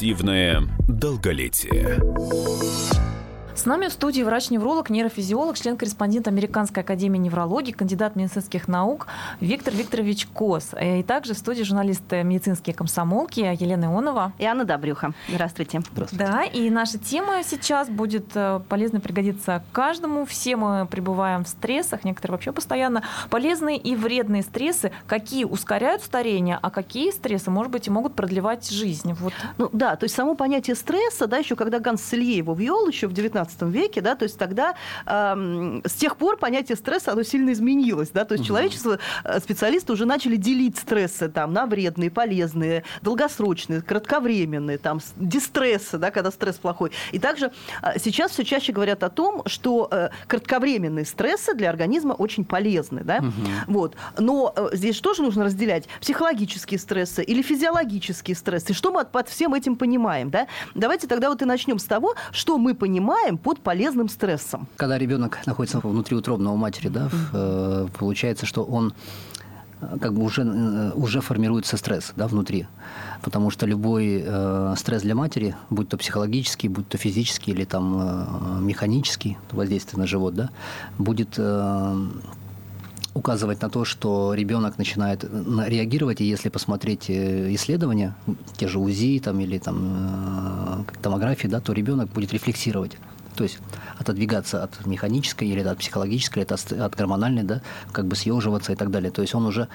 Активное долголетие. С нами в студии врач-невролог, нейрофизиолог, член-корреспондент Американской академии неврологии, кандидат медицинских наук Виктор Викторович Кос. Э, и также в студии журналисты медицинские комсомолки Елена Ионова. И Анна Добрюха. Здравствуйте. Здравствуйте. Да, и наша тема сейчас будет э, полезно пригодиться каждому. Все мы пребываем в стрессах, некоторые вообще постоянно. Полезные и вредные стрессы, какие ускоряют старение, а какие стрессы, может быть, и могут продлевать жизнь. Вот. Ну да, то есть само понятие стресса, да, еще когда Ганс Селье его ввел еще в 19 веке, да, то есть тогда э, с тех пор понятие стресса, оно сильно изменилось, да, то есть угу. человечество, э, специалисты уже начали делить стрессы там на вредные, полезные, долгосрочные, кратковременные, там, дистрессы, да, когда стресс плохой. И также э, сейчас все чаще говорят о том, что э, кратковременные стрессы для организма очень полезны, да, угу. вот. Но э, здесь тоже нужно разделять психологические стрессы или физиологические стрессы. Что мы под всем этим понимаем, да? Давайте тогда вот и начнем с того, что мы понимаем под полезным стрессом. Когда ребенок находится внутри утробного матери, да, э, получается, что он э, как бы уже, э, уже формируется стресс да, внутри. Потому что любой э, стресс для матери, будь то психологический, будь то физический или там, э, механический, воздействие на живот, да, будет э, указывать на то, что ребенок начинает реагировать, и если посмотреть исследования, те же УЗИ там, или там, томографии, да, то ребенок будет рефлексировать то есть отодвигаться от механической или от психологической, или от, от гормональной, да, как бы съеживаться и так далее. То есть он уже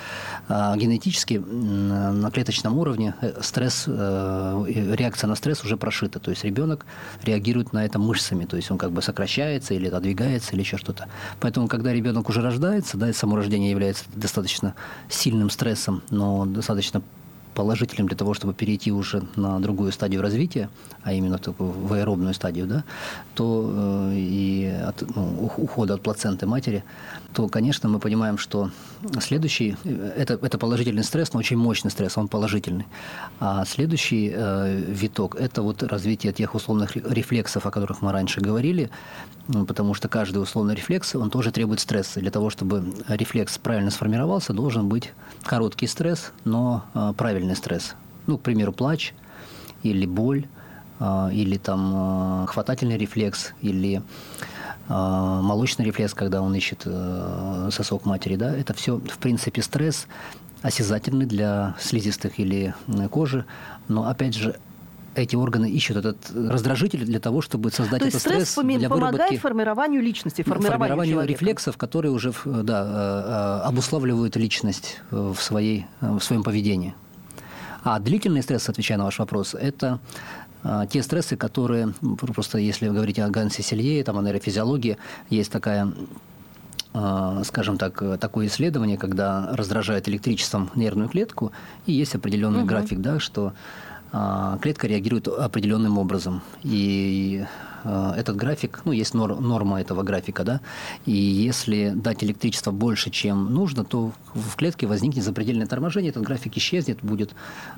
э, генетически э, на клеточном уровне э, стресс, э, реакция на стресс уже прошита. То есть ребенок реагирует на это мышцами, то есть он как бы сокращается или отодвигается или еще что-то. Поэтому, когда ребенок уже рождается, да, и само рождение является достаточно сильным стрессом, но достаточно положительным для того, чтобы перейти уже на другую стадию развития, а именно такую в аэробную стадию, да, то э, и от, ну, ухода от плаценты матери, то, конечно, мы понимаем, что следующий, э, это, это положительный стресс, но очень мощный стресс, он положительный. А следующий э, виток – это вот развитие тех условных рефлексов, о которых мы раньше говорили, потому что каждый условный рефлекс, он тоже требует стресса. Для того, чтобы рефлекс правильно сформировался, должен быть короткий стресс, но э, правильный стресс. Ну, к примеру, плач или боль, э, или там э, хватательный рефлекс, или молочный рефлекс, когда он ищет сосок матери, да, это все, в принципе, стресс осязательный для слизистых или кожи, но, опять же, эти органы ищут этот раздражитель для того, чтобы создать То этот стресс, стресс для помогает выработки, формированию личности, формированию, формированию рефлексов, которые уже да, э, э, обуславливают личность в, своей, в своем поведении. А длительный стресс, отвечая на ваш вопрос, это э, те стрессы, которые, просто если говорить о Гансе Селье, там, о нейрофизиологии, есть такая скажем так, такое исследование, когда раздражает электричеством нервную клетку, и есть определенный угу. график, да, что а, клетка реагирует определенным образом. И а, этот график, ну, есть норма этого графика, да, и если дать электричество больше, чем нужно, то в клетке возникнет запредельное торможение, этот график исчезнет, будет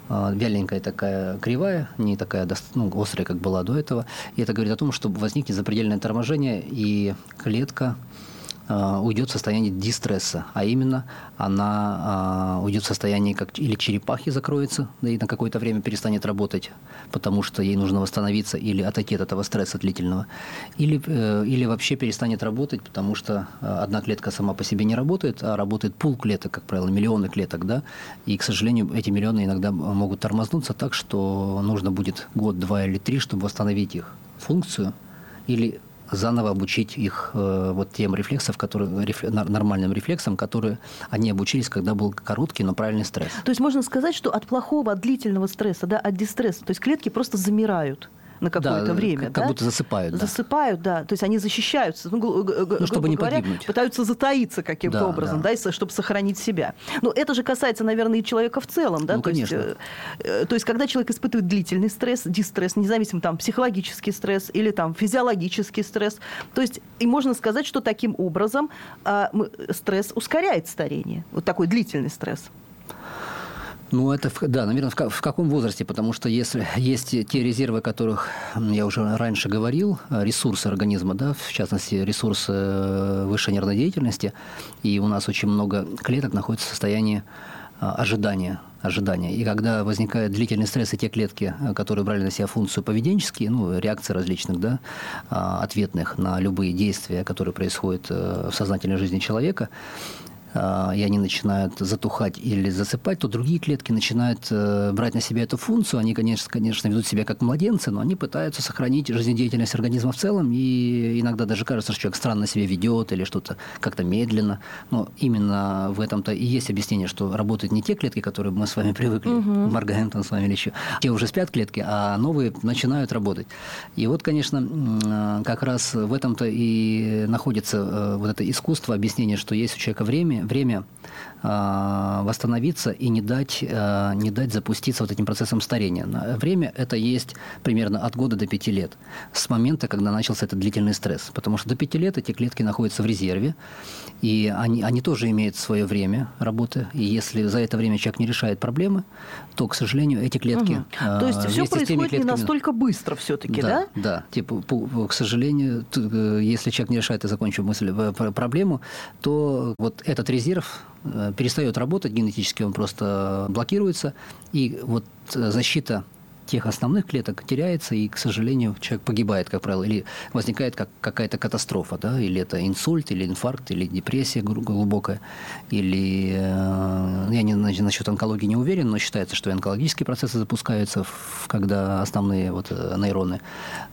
а, вяленькая такая кривая, не такая ну, острая, как была до этого, и это говорит о том, что возникнет запредельное торможение, и клетка Э, уйдет в состояние дистресса, а именно она э, уйдет в состояние как или черепахи закроется, да и на какое-то время перестанет работать, потому что ей нужно восстановиться или отойти от этого стресса длительного, или, э, или вообще перестанет работать, потому что одна клетка сама по себе не работает, а работает пул клеток, как правило, миллионы клеток, да, и, к сожалению, эти миллионы иногда могут тормознуться так, что нужно будет год, два или три, чтобы восстановить их функцию или заново обучить их э, вот тем рефлексам, которые, реф, нормальным рефлексам, которые они обучились, когда был короткий, но правильный стресс. То есть можно сказать, что от плохого, от длительного стресса, да, от дистресса, то есть клетки просто замирают на какое-то да, время. Как, да? как будто засыпают. Да. Засыпают, да. То есть они защищаются, ну, ну чтобы не говоря, погибнуть. Пытаются затаиться каким-то да, образом, да. да, чтобы сохранить себя. Но это же касается, наверное, и человека в целом, да. Ну, то конечно. Есть, э, то есть, когда человек испытывает длительный стресс, дистресс, независимо там психологический стресс или там физиологический стресс, то есть и можно сказать, что таким образом э, стресс ускоряет старение. Вот такой длительный стресс. Ну, это, да, наверное, в, каком возрасте, потому что если есть те резервы, о которых я уже раньше говорил, ресурсы организма, да, в частности, ресурсы э, высшей нервной деятельности, и у нас очень много клеток находится в состоянии а, ожидания ожидания. И когда возникает длительный стресс, и те клетки, э, которые брали на себя функцию поведенческие, ну, реакции различных, да, ответных на любые действия, которые происходят э, в сознательной жизни человека, и они начинают затухать или засыпать, то другие клетки начинают э, брать на себя эту функцию. Они, конечно, конечно, ведут себя как младенцы, но они пытаются сохранить жизнедеятельность организма в целом. И иногда даже кажется, что человек странно себя ведет или что-то как-то медленно. Но именно в этом-то и есть объяснение, что работают не те клетки, которые мы с вами привыкли, угу. моргаем там с вами или еще. Те уже спят клетки, а новые начинают работать. И вот, конечно, как раз в этом-то и находится э, вот это искусство объяснения, что есть у человека время, время восстановиться и не дать, а, не дать запуститься вот этим процессом старения. Время – это есть примерно от года до пяти лет, с момента, когда начался этот длительный стресс. Потому что до пяти лет эти клетки находятся в резерве, и они, они тоже имеют свое время работы. И если за это время человек не решает проблемы, то, к сожалению, эти клетки... Угу. То есть все происходит не настолько быстро все-таки, да? Да, да. Типа, к сожалению, э, если человек не решает, и закончу мысль, проблему, то вот этот резерв э, перестает работать генетически, он просто блокируется, и вот э, защита тех основных клеток теряется, и, к сожалению, человек погибает, как правило, или возникает как какая-то катастрофа, да, или это инсульт, или инфаркт, или депрессия глубокая, или, э, я не, насчет онкологии не уверен, но считается, что онкологические процессы запускаются, когда основные вот э, нейроны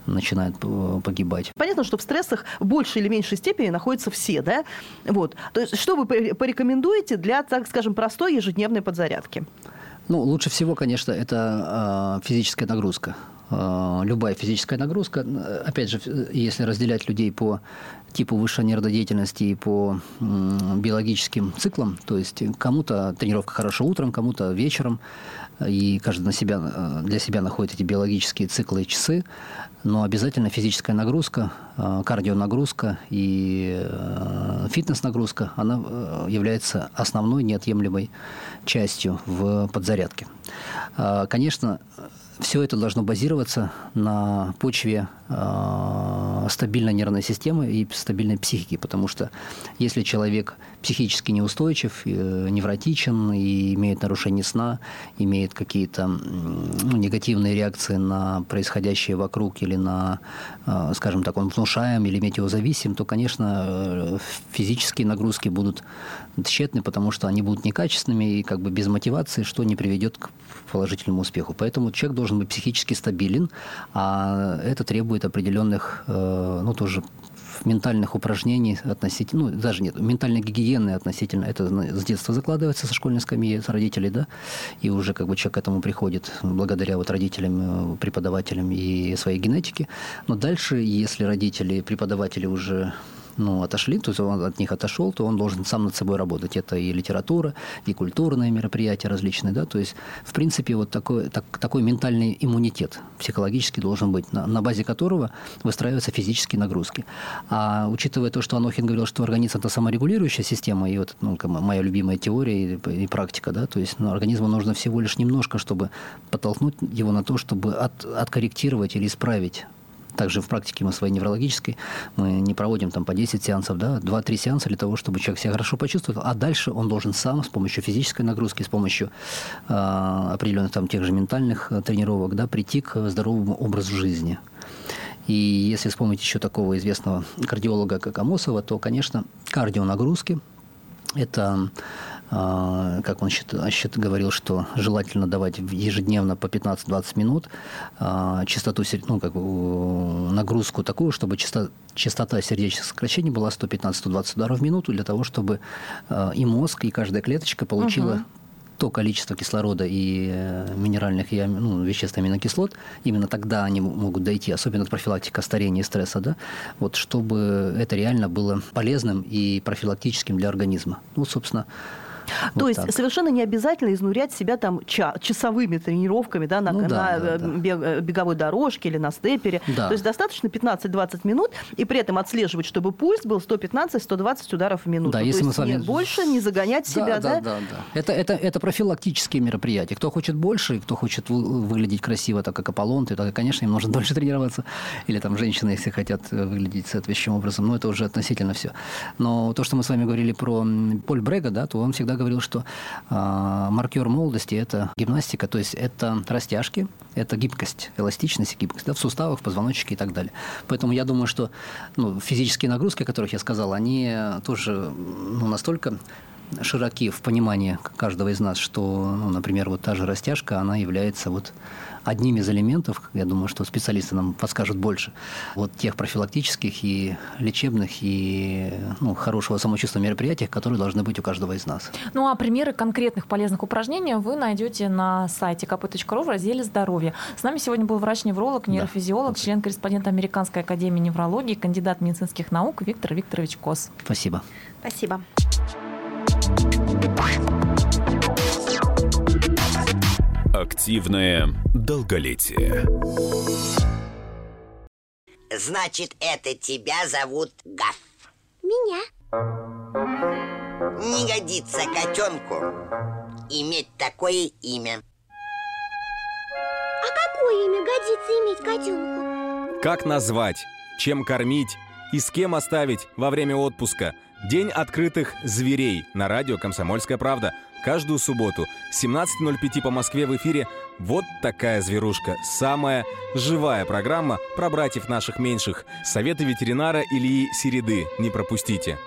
начинают погибать. Понятно, что в стрессах в большей или меньшей степени находятся все, да? Вот. То есть, что вы порекомендуете для, так скажем, простой ежедневной подзарядки? Ну, лучше всего, конечно, это э, физическая нагрузка. Э, любая физическая нагрузка. Опять же, если разделять людей по типу высшей нервной деятельности и по э, биологическим циклам, то есть кому-то тренировка хорошо утром, кому-то вечером, и каждый на себя, э, для себя находит эти биологические циклы и часы, но обязательно физическая нагрузка, э, кардионагрузка и э, фитнес-нагрузка, она является основной неотъемлемой частью в подзарядке. Конечно, все это должно базироваться на почве э, стабильной нервной системы и стабильной психики, потому что если человек психически неустойчив, э, невротичен и имеет нарушение сна, имеет какие-то ну, негативные реакции на происходящее вокруг или на, э, скажем так, он внушаем или метеозависим, то, конечно, э, физические нагрузки будут тщетны, потому что они будут некачественными и как бы без мотивации, что не приведет к положительному успеху. Поэтому человек должен быть психически стабилен, а это требует определенных, ну, тоже ментальных упражнений относительно, ну, даже нет, ментальной гигиены относительно, это с детства закладывается со школьной скамьи, с родителей, да, и уже как бы человек к этому приходит благодаря вот родителям, э, преподавателям и своей генетике. Но дальше, если родители, преподаватели уже ну, отошли, то есть он от них отошел, то он должен сам над собой работать. Это и литература, и культурные мероприятия различные, да, то есть, в принципе, вот такой, так, такой ментальный иммунитет психологический должен быть, на, на базе которого выстраиваются физические нагрузки. А учитывая то, что Анохин говорил, что организм – это саморегулирующая система, и вот ну, моя любимая теория и, и практика, да, то есть ну, организму нужно всего лишь немножко, чтобы подтолкнуть его на то, чтобы от, откорректировать или исправить также в практике мы своей неврологической, мы не проводим там по 10 сеансов, да, 2-3 сеанса для того, чтобы человек себя хорошо почувствовал, а дальше он должен сам с помощью физической нагрузки, с помощью э, определенных там тех же ментальных э, тренировок, да, прийти к здоровому образу жизни. И если вспомнить еще такого известного кардиолога, как Амосова, то, конечно, кардионагрузки – это а, как он счит, говорил, что желательно давать ежедневно по 15-20 минут а, частоту, ну, как нагрузку такую, чтобы частота, частота сердечных сокращений была 115-120 ударов в минуту, для того, чтобы а, и мозг, и каждая клеточка получила угу то количество кислорода и э, минеральных и ну, веществ аминокислот, именно тогда они могут дойти, особенно профилактика старения и стресса, да, вот чтобы это реально было полезным и профилактическим для организма. Ну, собственно, вот То есть так. совершенно не обязательно изнурять себя там часовыми тренировками да, на, ну, да, на да, да. беговой дорожке или на степере. Да. То есть достаточно 15-20 минут, и при этом отслеживать, чтобы пульс был 115-120 ударов в минуту. Да, То если есть мы с вами... не, больше не загонять себя. Да, да, да. да. Это, это, это профилактические мероприятия. Кто хочет больше, кто хочет выглядеть красиво, так как Аполлон, то, конечно, им нужно дольше тренироваться. Или там женщины, если хотят выглядеть соответствующим образом. Но это уже относительно все. Но то, что мы с вами говорили про Поль Брега, да, то он всегда говорил, что э, маркер молодости – это гимнастика, то есть это растяжки, это гибкость, эластичность и гибкость да, в суставах, в позвоночнике и так далее. Поэтому я думаю, что ну, физические нагрузки, о которых я сказал, они тоже ну, настолько широки в понимании каждого из нас, что, ну, например, вот та же растяжка, она является вот одним из элементов, я думаю, что специалисты нам подскажут больше, вот тех профилактических и лечебных и ну, хорошего самочувствия мероприятий, которые должны быть у каждого из нас. Ну а примеры конкретных полезных упражнений вы найдете на сайте kp.ru в разделе «Здоровье». С нами сегодня был врач-невролог, нейрофизиолог, да. член-корреспондент Американской академии неврологии, кандидат медицинских наук Виктор Викторович Кос. Спасибо. Спасибо. Активное долголетие. Значит, это тебя зовут Гаф. Меня. Не годится котенку иметь такое имя. А какое имя годится иметь котенку? Как назвать, чем кормить и с кем оставить во время отпуска? День открытых зверей на радио «Комсомольская правда» каждую субботу 17.05 по Москве в эфире «Вот такая зверушка». Самая живая программа про братьев наших меньших. Советы ветеринара Ильи Середы. Не пропустите.